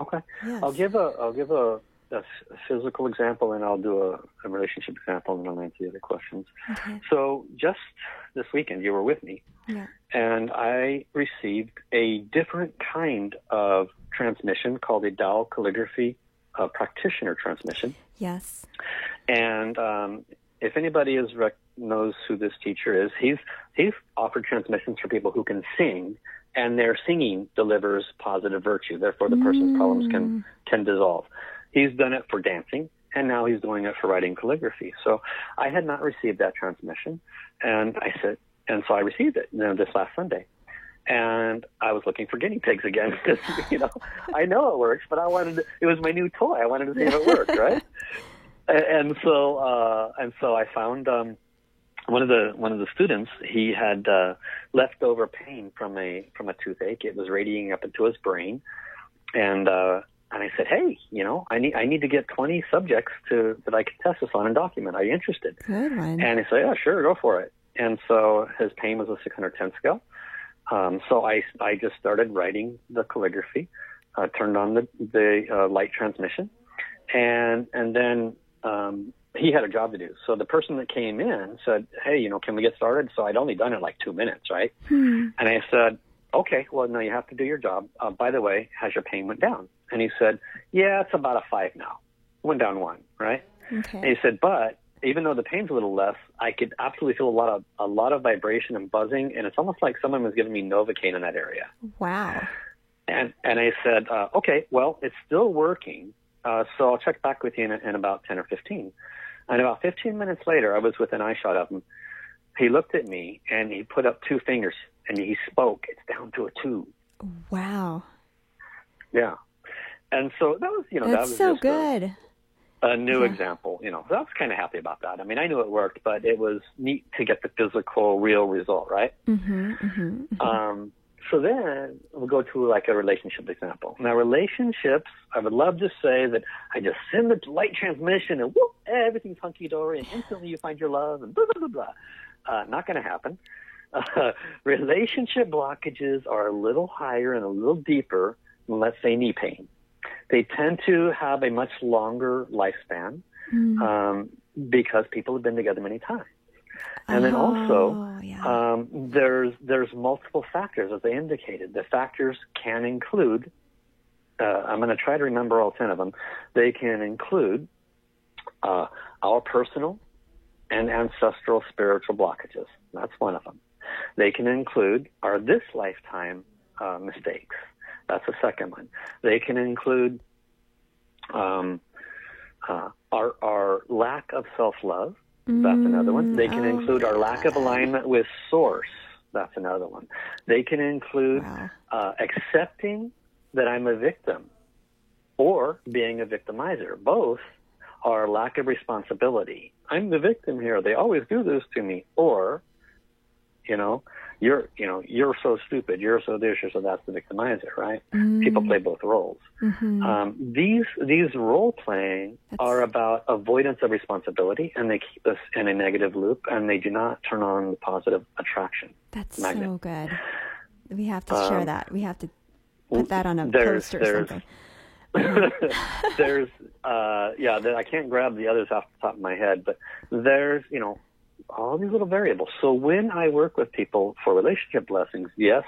Okay. Yes. I'll give a I'll give a, a physical example and I'll do a, a relationship example and I'll answer the other questions. okay, So just this weekend you were with me yeah, and I received a different kind of transmission called a Tao calligraphy uh, practitioner transmission. yes, And um, if anybody is rec- knows who this teacher is, he's he's offered transmissions for people who can sing, and their singing delivers positive virtue. Therefore, the person's problems can can dissolve. He's done it for dancing, and now he's doing it for writing calligraphy. So I had not received that transmission, and I said, and so I received it you know, this last Sunday. And I was looking for guinea pigs again because you know I know it works, but I wanted to, it was my new toy. I wanted to see if it worked, right? and so uh, and so I found um, one of the one of the students. He had uh, leftover pain from a from a toothache. It was radiating up into his brain, and uh, and I said, hey, you know, I need I need to get 20 subjects to that I can test this on and document. Are you interested? Good one. And he said, yeah, sure, go for it. And so his pain was a 610 scale. Um, so I I just started writing the calligraphy, uh, turned on the the uh, light transmission, and and then um, he had a job to do. So the person that came in said, "Hey, you know, can we get started?" So I'd only done it like two minutes, right? Hmm. And I said, "Okay, well, no, you have to do your job. Uh, by the way, has your pain went down?" And he said, "Yeah, it's about a five now. Went down one, right?" Okay. And he said, "But even though the pain's a little less, I could absolutely feel a lot of a lot of vibration and buzzing, and it's almost like someone was giving me novocaine in that area." Wow. And and I said, uh, okay, well, it's still working, uh, so I'll check back with you in, in about ten or fifteen. And about fifteen minutes later, I was within eyeshot of him. He looked at me and he put up two fingers and he spoke. It's down to a two. Wow. Yeah. And so that was, you know, that was so just a- good. a new Yeah. example. You know, so I was kind of happy about that. I mean, I knew it worked, but it was neat to get the physical, real result, right? Mm-hmm, mm-hmm. Um, so then we'll go to like a relationship example. Now, relationships, I would love to say that I just send the light transmission and whoop, everything's hunky dory, and instantly you find your love and blah blah blah blah. Uh, not going to happen. Uh, relationship blockages are a little higher and a little deeper than, let's say, knee pain. They tend to have a much longer lifespan um, because people have been together many times. And then also, Oh, yeah. um, there's there's multiple factors, as I indicated. The factors can include. Uh, I'm going to try to remember all ten of them. They can include uh, our personal and ancestral spiritual blockages. That's one of them. They can include our this lifetime uh, mistakes. That's the second one. They can include um, uh, our our lack of self love. That's another one. They can oh, include our lack of alignment with source. That's another one. They can include Wow. uh, accepting that I'm a victim or being a victimizer. Both are lack of responsibility. I'm the victim here. They always do this to me. Or, you know, you're, you know, you're so stupid. You're so this. You're so that's the victimizer, right? People play both roles. Mm-hmm. Um, these these role playing are about avoidance of responsibility, and they keep us in a negative loop, and they do not turn on the positive attraction. That's magnet. so good. We have to share Um, that. We have to put that on a there's- post or there's- something. there's uh yeah i can't grab the others off the top of my head but there's you know all these little variables. So when i work with people for relationship blessings yes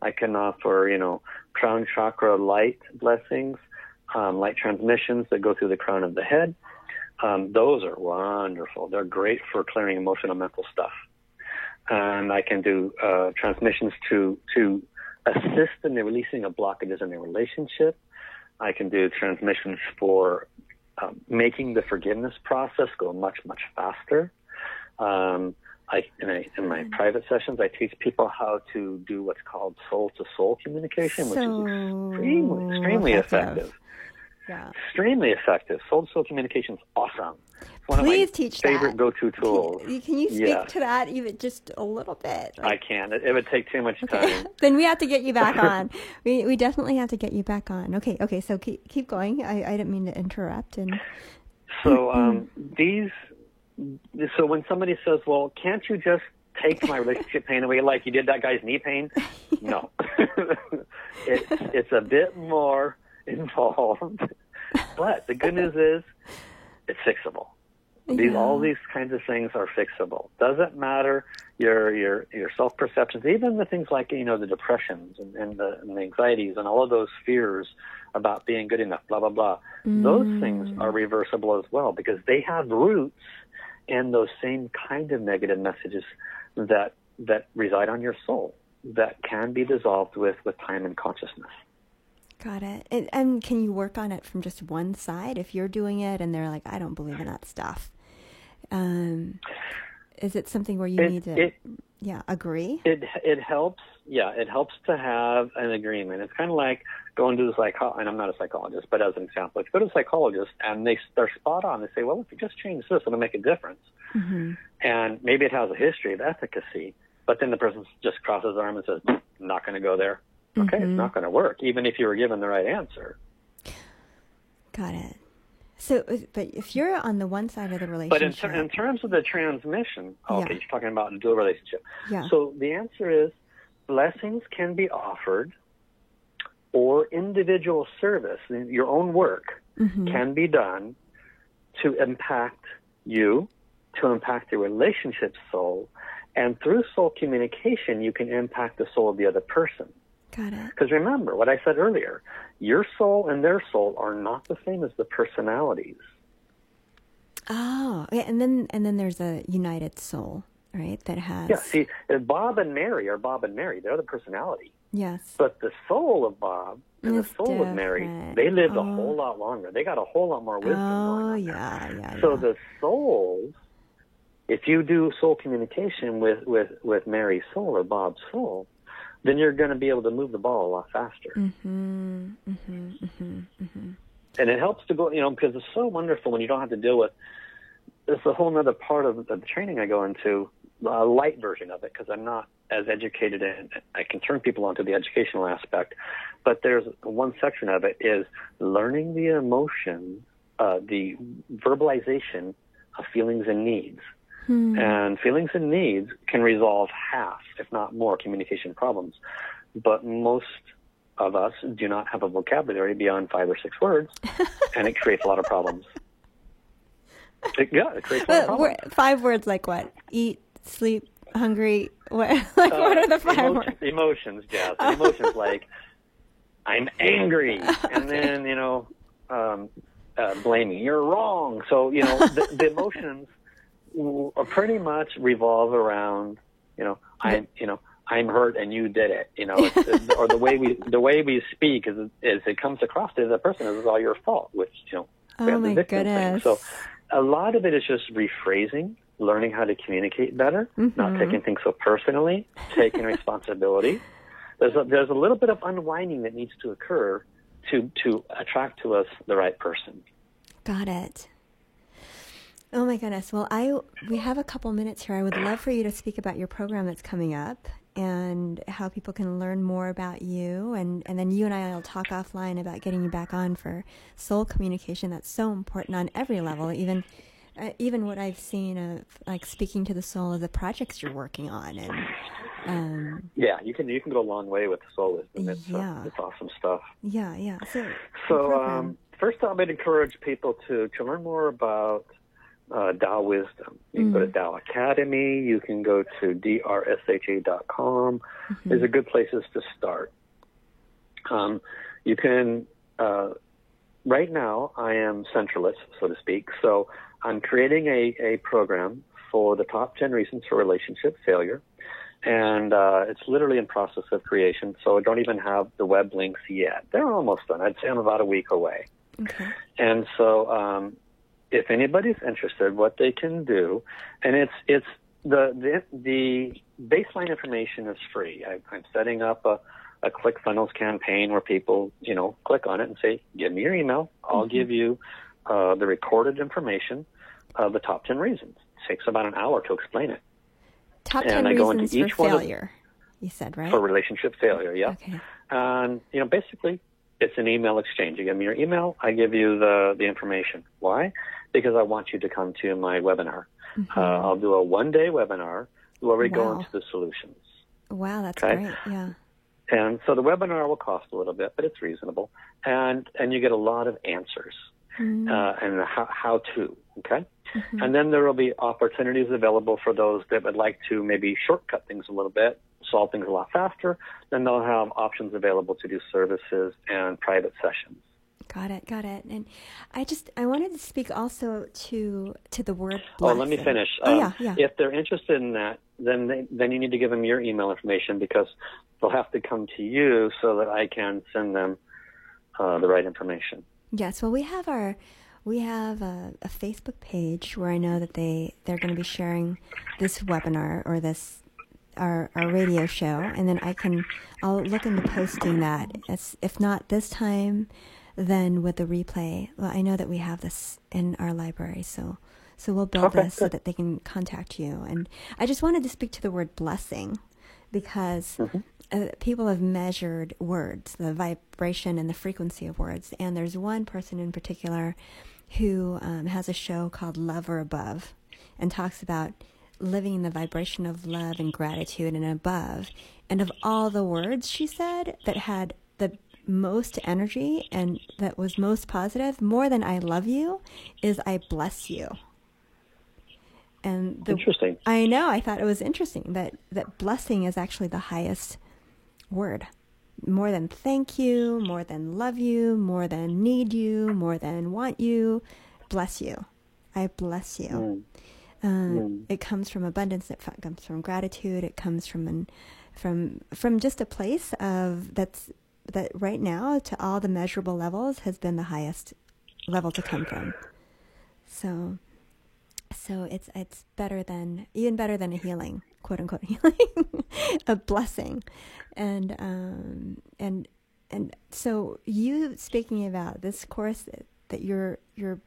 i can offer you know crown chakra light blessings um, light transmissions that go through the crown of the head. Um, those are wonderful. They're great for clearing emotional mental stuff. And i can do uh, transmissions to to assist in the releasing of blockages in a relationship. I can do transmissions for um, making the forgiveness process go much much faster. Um, I, in, a, in my private sessions, I teach people how to do what's called soul to soul communication, which is extremely extremely effective. effective. Yeah. Extremely effective. Soul to soul communication is awesome. It's one Please of my teach favorite go-to tools. Can, can you speak to that even just a little bit? I can. It, it would take too much Okay. time. then we have to get you back on. we we definitely have to get you back on. Okay, okay. So keep keep going. I, I didn't mean to interrupt. And So um, these, so when somebody says, "Well, can't you just take my relationship pain away like you did that guy's knee pain?" No, it's it's a bit more involved. But the good news is, it's fixable. These all these kinds of things are fixable. Doesn't matter your your your self perceptions, even the things like you know the depressions and, and the and the anxieties and all of those fears about being good enough, blah blah blah. Those things mm. are reversible as well because they have roots in those same kind of negative messages that that reside on your soul that can be dissolved with with time and consciousness. got it. And, and can you work on it from just one side if you're doing it and they're like, I don't believe in that stuff? Um, is it something where you It- need to, it- yeah, agree? It it helps, yeah, it helps to have an agreement. It's kind of like going to the psychologist, and I'm not a psychologist, but as an example, if you go to a psychologist and they they're spot on, they say, well, if you just change this, it'll make a difference, Mm-hmm. and maybe it has a history of efficacy, but then the person just crosses arm and says, I'm not going to go there. Okay, Mm-hmm. it's not going to work, even if you were given the right answer. Got it. So, uh, but if you're on the one side of the relationship, But in, ter- in terms of the transmission, okay, Yeah. you're talking about a dual relationship. Yeah. So the answer is blessings can be offered, or individual service, your own work, Mm-hmm. can be done to impact you, to impact the relationship soul, and through soul communication, you can impact the soul of the other person. Got it. Because remember what I said earlier, your soul and their soul are not the same as the personalities. Oh, yeah, and then and then there's a united soul, right? That has Yeah, see, uh, Bob and Mary are Bob and Mary. They're the personality. yes, But the soul of Bob and It's the soul of Mary, they lived Oh. a whole lot longer. They got a whole lot more wisdom. oh yeah, yeah, So yeah. the souls, if you do soul communication with, with, with Mary's soul or Bob's soul, then you're going to be able to move the ball a lot faster. mm-hmm, mm-hmm, mm-hmm, mm-hmm. And it helps to go, you know, because it's so wonderful when you don't have to deal with. It's a whole other part of the training I go into, a light version of it, because I'm not as educated and I can turn people onto the educational aspect. But there's one section of it is learning the emotion, uh, the verbalization of feelings and needs. And feelings and needs can resolve half, if not more, communication problems. But most of us do not have a vocabulary beyond five or six words, and it creates a lot of problems. It, yeah, it creates a lot of problems. five words like what? Eat, sleep, hungry. What? Like what are the five Uh, emo- words? Emotions, Jazz. Emotions like I'm angry, and then you know, um, uh, blaming. You're wrong. So you know, the, the emotions pretty much revolve around you know, I'm you know. I'm hurt and you did it, you know, or the way we the way we speak is is it comes across to the person as it's all your fault, which you know, Oh my victim thing. goodness. So a lot of it is just rephrasing, learning how to communicate better, not mm-hmm. taking things so personally, taking responsibility. There's a, there's a little bit of unwinding that needs to occur to to attract to us the right person. Got it. Oh my goodness. Well, I we have a couple minutes here. I would love for you to speak about your program that's coming up and how people can learn more about you and and then you and I will talk offline about getting you back on for soul communication that's so important on every level even uh, even what I've seen of like speaking to the soul of the projects you're working on and um Yeah, you can you can go a long way with the soul wisdom. It's, Yeah. uh, it's awesome stuff. yeah yeah so So um, first, I would encourage people to to learn more about uh, Tao wisdom. You can go to Tao Academy. You can go to drsha.com. These are good places to start. Um, you can. Uh, right now, I am centralist, so to speak. So I'm creating a, a program for the top 10 reasons for relationship failure. And uh, it's literally in process of creation, so I don't even have the web links yet. They're almost done. I'd say I'm about a week away. okay And so, um, if anybody's interested, what they can do, and it's it's the the, the baseline information is free. I, I'm setting up a, a ClickFunnels campaign where people, you know, click on it and say, "Give me your email. I'll give you uh, the recorded information of the top ten reasons." It takes about an hour to explain it top and 10 I go into reasons each for one of- failure you said right for relationship failure. Yeah. okay And you know, basically, it's an email exchange. You give me your email, I give you the the information. Why? Because I want you to come to my webinar. Uh, I'll do a one day webinar where we go into the solutions. wow that's Okay. great yeah And so the webinar will cost a little bit, but it's reasonable, and and you get a lot of answers Mm-hmm. uh, and how how to. Okay. And then there will be opportunities available for those that would like to maybe shortcut things a little bit, solve things a lot faster. Then they'll have options available to do services and private sessions. Got it, got it. And I just I wanted to speak also to to the word. Oh, let me blessing. finish. Oh Um, yeah, yeah. If they're interested in that, then they, then you need to give them your email information because they'll have to come to you so that I can send them uh, the right information. Yes. Well, we have our we have a, a Facebook page where I know that they they're going to be sharing this webinar or this our our radio show, and then I can I'll look into posting that. It's, if not this time, then with the replay. Well, I know that we have this in our library, so so we'll build Okay, this so that they can contact you. And I just wanted to speak to the word blessing because uh, people have measured words, the vibration and the frequency of words. And there's one person in particular who um, has a show called Love or Above and talks about living in the vibration of love and gratitude and above. And of all the words she said that had most energy and that was most positive, more than I love you, is I bless you. And the, Interesting. I know. I thought it was interesting that that blessing is actually the highest word. More than thank you, more than love you, more than need you, more than want you. Bless you. I bless you. Uh, It comes from abundance. It comes from gratitude. It comes from an, from from just a place of that's that right now to all the measurable levels has been the highest level to come from. So so it's it's better than even better than a healing, quote unquote healing, a blessing, and um and and so you speaking about this course that, you're you're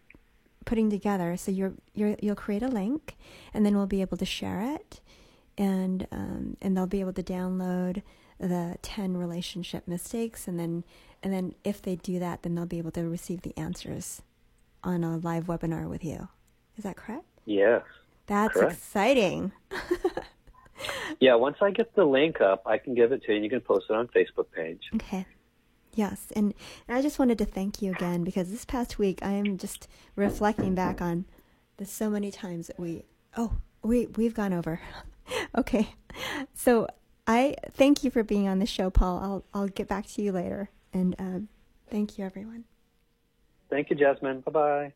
putting together. So you're you're you'll create a link, and then we'll be able to share it, and um and they'll be able to download the 10 relationship mistakes and then and then if they do that then they'll be able to receive the answers on a live webinar with you is that correct Yes. that's Correct. exciting. Yeah, once I get the link up, I can give it to you and you can post it on Facebook page. Okay. Yes, and, and I just wanted to thank you again because this past week I am just reflecting back on the so many times that we oh we we've gone over. okay, so I thank you for being on the show, Paul. I'll I'll get back to you later, and um, thank you, everyone. Thank you, Jasmine. Bye bye.